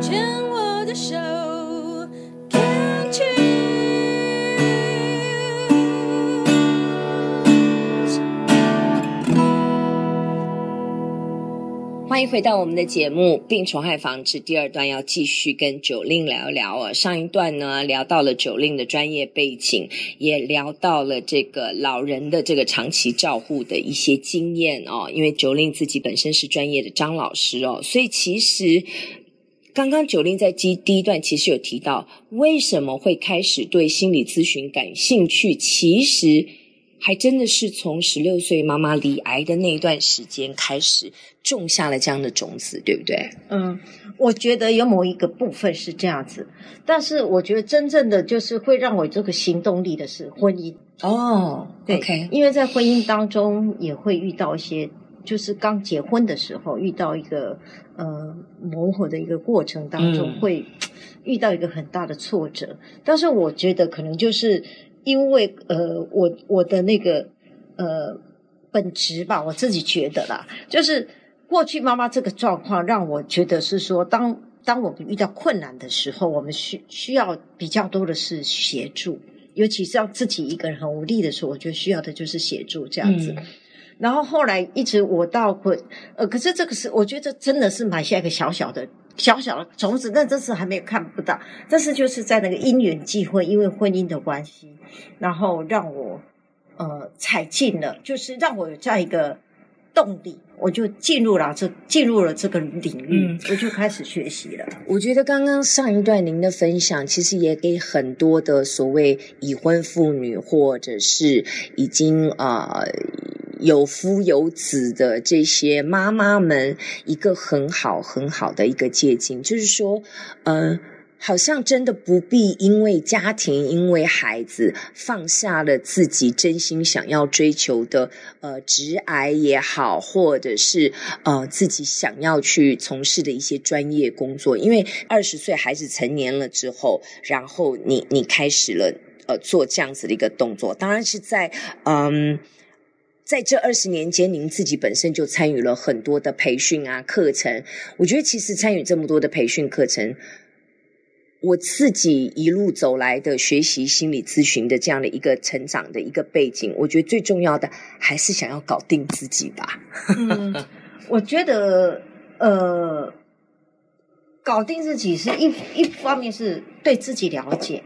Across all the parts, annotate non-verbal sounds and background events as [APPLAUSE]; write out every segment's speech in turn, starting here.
牵我的手，Can't you？欢迎回到我们的节目《病虫害防治》第二段，要继续跟 jolin 聊一聊啊。上一段呢，聊到了 jolin 的专业背景，也聊到了这个老人的这个长期照护的一些经验哦。因为 jolin 自己本身是专业的张老师哦，所以其实刚刚 Jolene 在第第一段其实有提到，为什么会开始对心理咨询感兴趣，其实。还真的是从十六岁妈妈罹癌的那一段时间开始种下了这样的种子，对不对？嗯，我觉得有某一个部分是这样子，但是我觉得真正的就是会让我这个行动力的是婚姻哦。对，OK，因为在婚姻当中也会遇到一些，就是刚结婚的时候遇到一个呃磨合的一个过程当中，会遇到一个很大的挫折，嗯，但是我觉得可能就是。因为呃，我我的那个呃本质吧，我自己觉得啦，就是过去妈妈这个状况让我觉得是说，当当我们遇到困难的时候，我们需需要比较多的是协助，尤其是要自己一个人很无力的时候，我觉得需要的就是协助这样子。嗯、然后后来一直我到会呃，可是这个是我觉得这真的是埋下一个小小的。小小的种子，但这次还没有看不到。但是就是在那个因缘际会，因为婚姻的关系，然后让我呃踩进了，就是让我有这样一个动力，我就进入了这进入了这个领域，嗯，我就开始学习了。我觉得刚刚上一段您的分享，其实也给很多的所谓已婚妇女，或者是已经啊。呃有夫有子的这些妈妈们，一个很好很好的一个借镜，就是说，呃，好像真的不必因为家庭、因为孩子，放下了自己真心想要追求的，呃，职涯也好，或者是呃自己想要去从事的一些专业工作。因为二十岁孩子成年了之后，然后你你开始了呃做这样子的一个动作，当然是在嗯。在这二十年间，您自己本身就参与了很多的培训啊、课程。我觉得其实参与这么多的培训课程，我自己一路走来的学习心理咨询的这样的一个成长的一个背景，我觉得最重要的还是想要搞定自己吧。嗯，我觉得呃，搞定自己是一一方面是对自己了解。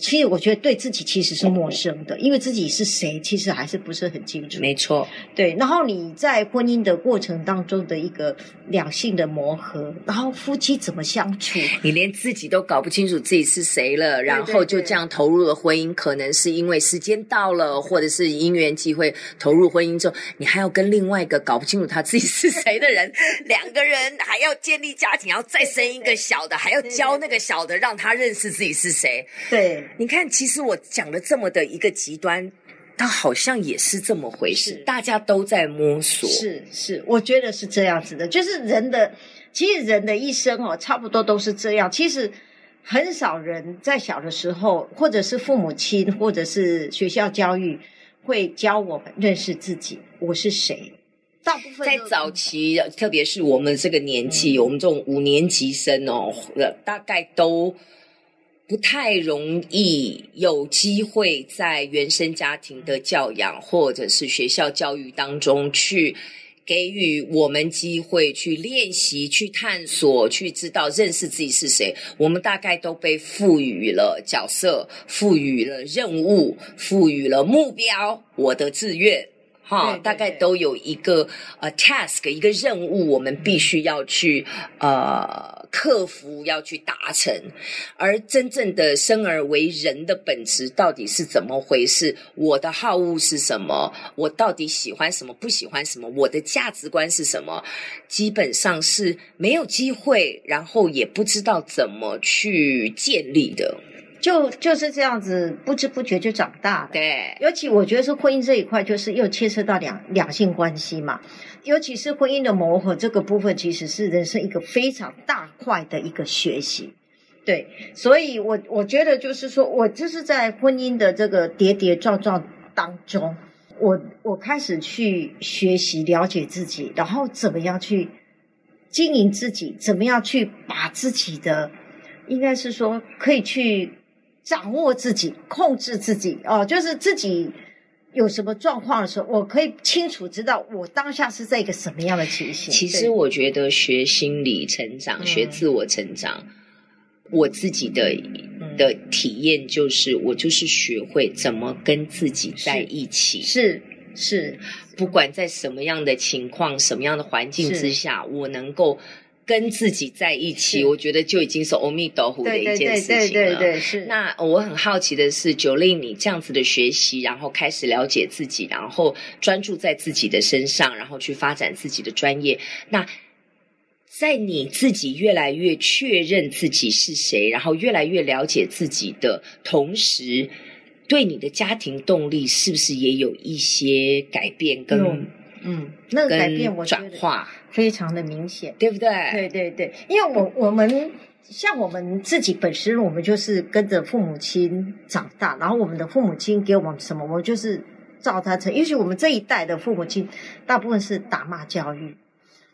其实我觉得对自己其实是陌生的，因为自己是谁，其实还是不是很清楚。没错，对。然后你在婚姻的过程当中的一个两性的磨合，然后夫妻怎么相处，你连自己都搞不清楚自己是谁了，然后就这样投入了婚姻，可能是因为时间到了，或者是因缘机会投入婚姻之后，你还要跟另外一个搞不清楚他自己是谁的人，[LAUGHS] 两个人还要建立家庭，要再生一个小的，还要教那个小的，让他认识自己是谁。对。你看，其实我讲了这么的一个极端，它好像也是这么回事，大家都在摸索。是是，我觉得是这样子的，就是人的，其实人的一生哦，差不多都是这样。其实很少人在小的时候，或者是父母亲，或者是学校教育，会教我们认识自己，我是谁。大部分在早期，特别是我们这个年纪，嗯、我们这种五年级生哦，大概都。不太容易有机会在原生家庭的教养或者是学校教育当中去给予我们机会去练习、去探索、去知道、认识自己是谁。我们大概都被赋予了角色、赋予了任务、赋予了目标，我的志愿。哈，大概都有一个呃 task，一个任务，我们必须要去呃克服，要去达成。而真正的生而为人的本质到底是怎么回事？我的好恶是什么？我到底喜欢什么？不喜欢什么？我的价值观是什么？基本上是没有机会，然后也不知道怎么去建立的。就就是这样子，不知不觉就长大了。对，尤其我觉得是婚姻这一块，就是又牵涉到两两性关系嘛。尤其是婚姻的磨合这个部分，其实是人生一个非常大块的一个学习。对，所以我我觉得就是说，我就是在婚姻的这个跌跌撞撞当中，我我开始去学习了解自己，然后怎么样去经营自己，怎么样去把自己的，应该是说可以去掌握自己、控制自己哦，就是自己有什么状况的时候，我可以清楚知道我当下是在一个什么样的情形。其实我觉得学心理成长、学自我成长，嗯、我自己的的体验就是，我就是学会怎么跟自己在一起。是。是，不管在什么样的情况、什么样的环境之下，我能够跟自己在一起，我觉得就已经是阿弥陀佛的一件事情了。对对对对对对，是。那我很好奇的是，Jolin，你这样子的学习，然后开始了解自己，然后专注在自己的身上，然后去发展自己的专业。那在你自己越来越确认自己是谁，然后越来越了解自己的同时。对你的家庭动力是不是也有一些改变跟嗯，嗯，那个改变我转化非常的明显，对不对？对对对，因为我我们像我们自己本身，我们就是跟着父母亲长大，然后我们的父母亲给我们什么，我们就是照他成。也许我们这一代的父母亲，大部分是打骂教育。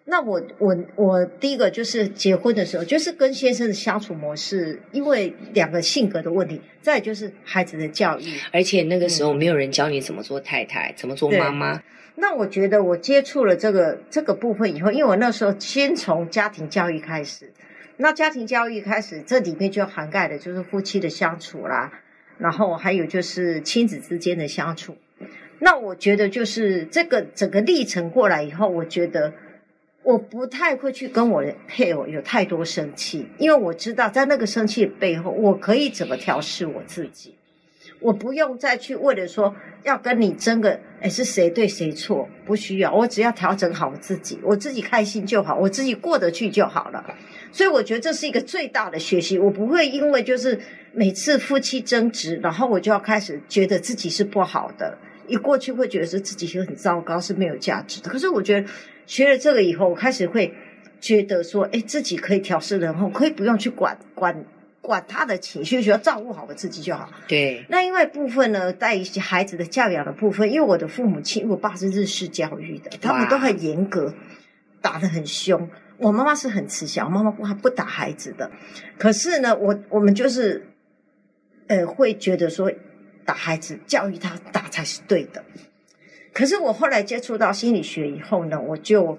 那我我我第一个就是结婚的时候，就是跟先生的相处模式，因为两个性格的问题，再就是孩子的教育，而且那个时候没有人教你怎么做太太，嗯、怎么做妈妈。那我觉得我接触了这个这个部分以后，因为我那时候先从家庭教育开始，那家庭教育开始，这里面就涵盖的就是夫妻的相处啦，然后还有就是亲子之间的相处。那我觉得就是这个整个历程过来以后，我觉得。我不太会去跟我的配偶有太多生气，因为我知道在那个生气的背后，我可以怎么调试我自己。我不用再去为了说要跟你争个，哎，是谁对谁错，不需要。我只要调整好我自己，我自己开心就好，我自己过得去就好了。所以我觉得这是一个最大的学习。我不会因为就是每次夫妻争执，然后我就要开始觉得自己是不好的。一过去会觉得是自己就很糟糕，是没有价值的。可是我觉得。学了这个以后，我开始会觉得说，哎，自己可以调试人后，可以不用去管管管他的情绪，只要照顾好我自己就好。对。那因为部分呢，在一些孩子的教养的部分，因为我的父母亲，我爸是日式教育的，他们都很严格，打得很凶。我妈妈是很慈祥，我妈妈不不打孩子的。可是呢，我我们就是，呃，会觉得说，打孩子教育他打才是对的。可是我后来接触到心理学以后呢，我就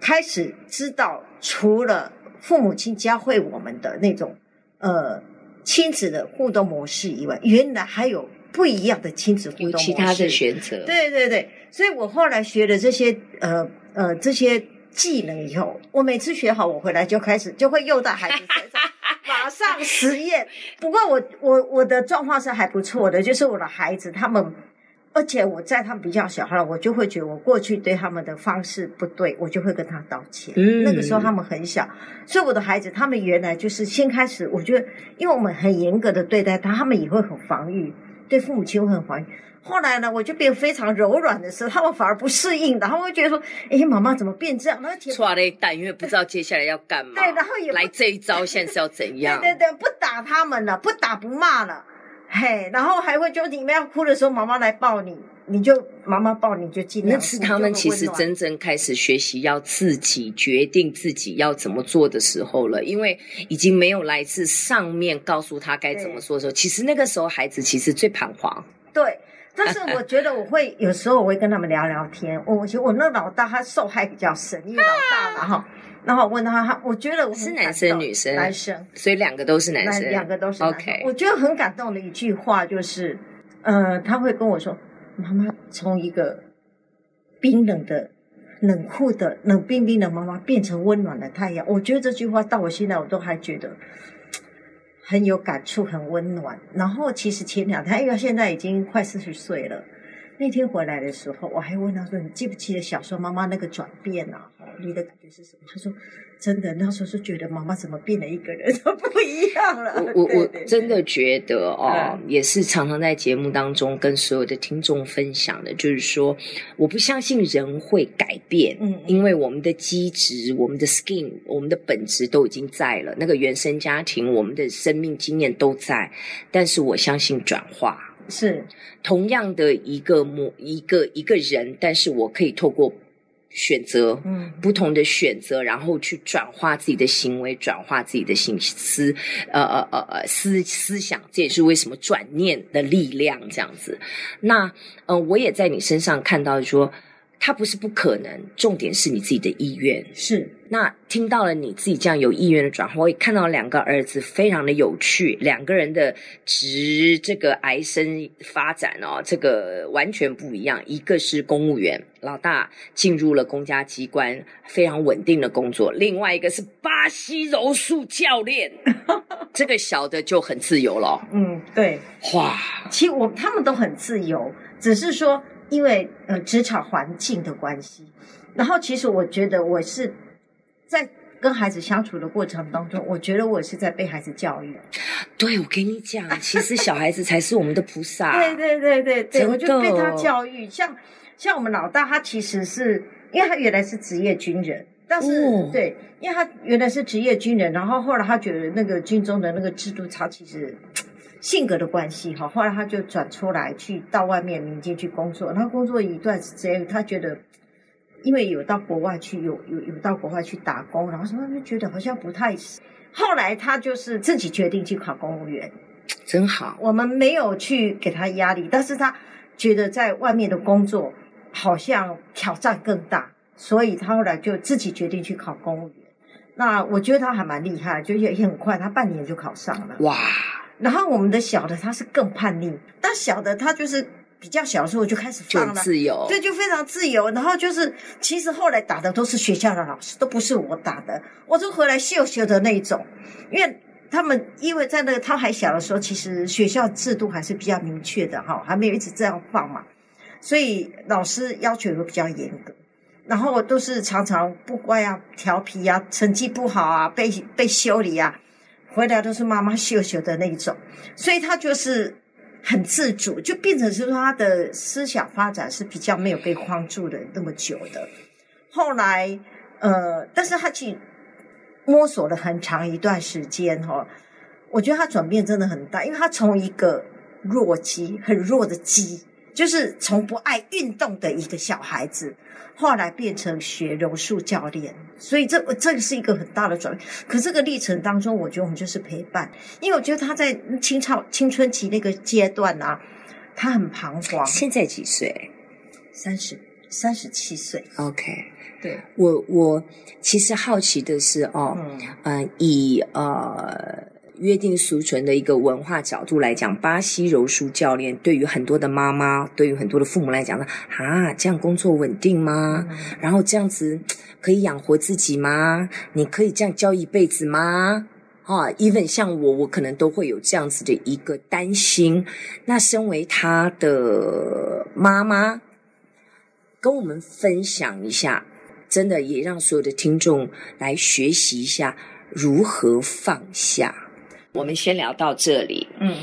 开始知道，除了父母亲教会我们的那种呃亲子的互动模式以外，原来还有不一样的亲子互动模式，其他的选择。对对对，所以我后来学了这些呃呃这些技能以后，我每次学好，我回来就开始就会诱导孩子马上 [LAUGHS] 实验。不过我我我的状况是还不错的，就是我的孩子他们。而且我在他们比较小了，我就会觉得我过去对他们的方式不对，我就会跟他道歉。嗯，那个时候他们很小，所以我的孩子他们原来就是先开始，我觉得因为我们很严格的对待他，他们也会很防御，对父母亲我很怀疑。后来呢，我就变得非常柔软的时候，他们反而不适应，然后会觉得说：“哎，妈妈怎么变这样？”然后抓了一蛋，因为不知道接下来要干嘛。[LAUGHS] 对，然后也来这一招，现在是要怎 [LAUGHS] 样？对对对，不打他们了，不打不骂了。嘿，然后还会就你们要哭的时候，妈妈来抱你，你就妈妈抱你就尽量。那是他们其实真正开始学习要自己决定自己要怎么做的时候了，因为已经没有来自上面告诉他该怎么做的时候，其实那个时候孩子其实最彷徨。对，但是我觉得我会有时候我会跟他们聊聊天。我其实我那老大他受害比较深，因为老大嘛 [LAUGHS] 哈。然后我问他，他我觉得我是男生女生，男生，所以两个都是男生，两个都是男生。OK，我觉得很感动的一句话就是，呃，他会跟我说：“妈妈从一个冰冷的、冷酷的、冷冰冰的妈妈变成温暖的太阳。”我觉得这句话到我现在我都还觉得很有感触，很温暖。然后其实前两天，因为现在已经快四十岁了。那天回来的时候，我还问他说：“你记不记得小时候妈妈那个转变啊？你的感觉是什么？”他说：“真的，那时候是觉得妈妈怎么变了一个人 [LAUGHS] 都不一样了。”我我我真的觉得哦，嗯、也是常常在节目当中跟所有的听众分享的，就是说，我不相信人会改变，嗯，因为我们的机制、我们的 skin、我们的本质都已经在了，那个原生家庭、我们的生命经验都在，但是我相信转化。是同样的一个模一个一个人，但是我可以透过选择，嗯，不同的选择，然后去转化自己的行为，转化自己的心思，呃呃呃呃思思想，这也是为什么转念的力量这样子。那呃，我也在你身上看到说。他不是不可能，重点是你自己的意愿。是，那听到了你自己这样有意愿的转化，我也看到两个儿子非常的有趣，两个人的职这个癌生发展哦，这个完全不一样。一个是公务员，老大进入了公家机关，非常稳定的工作；另外一个是巴西柔术教练，[LAUGHS] 这个小的就很自由了。嗯，对，哇，其实我他们都很自由，只是说。因为呃职场环境的关系，然后其实我觉得我是在跟孩子相处的过程当中，我觉得我是在被孩子教育。对，我跟你讲，其实小孩子才是我们的菩萨。[LAUGHS] 对对对对对，我就被他教育。像像我们老大，他其实是因为他原来是职业军人，但是、哦、对，因为他原来是职业军人，然后后来他觉得那个军中的那个制度，他其实。性格的关系哈，后来他就转出来去到外面民间去工作。他工作一段时间，他觉得，因为有到国外去，有有有到国外去打工，然后什么就觉得好像不太。后来他就是自己决定去考公务员，真好。我们没有去给他压力，但是他觉得在外面的工作好像挑战更大，所以他后来就自己决定去考公务员。那我觉得他还蛮厉害，就也也很快，他半年就考上了。哇！然后我们的小的他是更叛逆，但小的他就是比较小的时候就开始放了，自由，对，就非常自由。然后就是其实后来打的都是学校的老师，都不是我打的，我就回来秀秀的那种。因为他们因为在那个他还小的时候，其实学校制度还是比较明确的哈，还没有一直这样放嘛，所以老师要求会比较严格。然后都是常常不乖啊、调皮啊、成绩不好啊、被被修理啊。回来都是妈妈秀秀的那一种，所以他就是很自主，就变成是说他的思想发展是比较没有被框住的那么久的。后来，呃，但是他去摸索了很长一段时间哈，我觉得他转变真的很大，因为他从一个弱鸡，很弱的鸡。就是从不爱运动的一个小孩子，后来变成学柔术教练，所以这这个是一个很大的转变。可这个历程当中，我觉得我们就是陪伴，因为我觉得他在青少青春期那个阶段啊，他很彷徨。现在几岁？三十三十七岁。OK，对，我我其实好奇的是哦，嗯，呃、以呃。约定俗成的一个文化角度来讲，巴西柔术教练对于很多的妈妈，对于很多的父母来讲呢，啊，这样工作稳定吗？嗯、然后这样子可以养活自己吗？你可以这样教一辈子吗？啊，even 像我，我可能都会有这样子的一个担心。那身为他的妈妈，跟我们分享一下，真的也让所有的听众来学习一下如何放下。我们先聊到这里。嗯。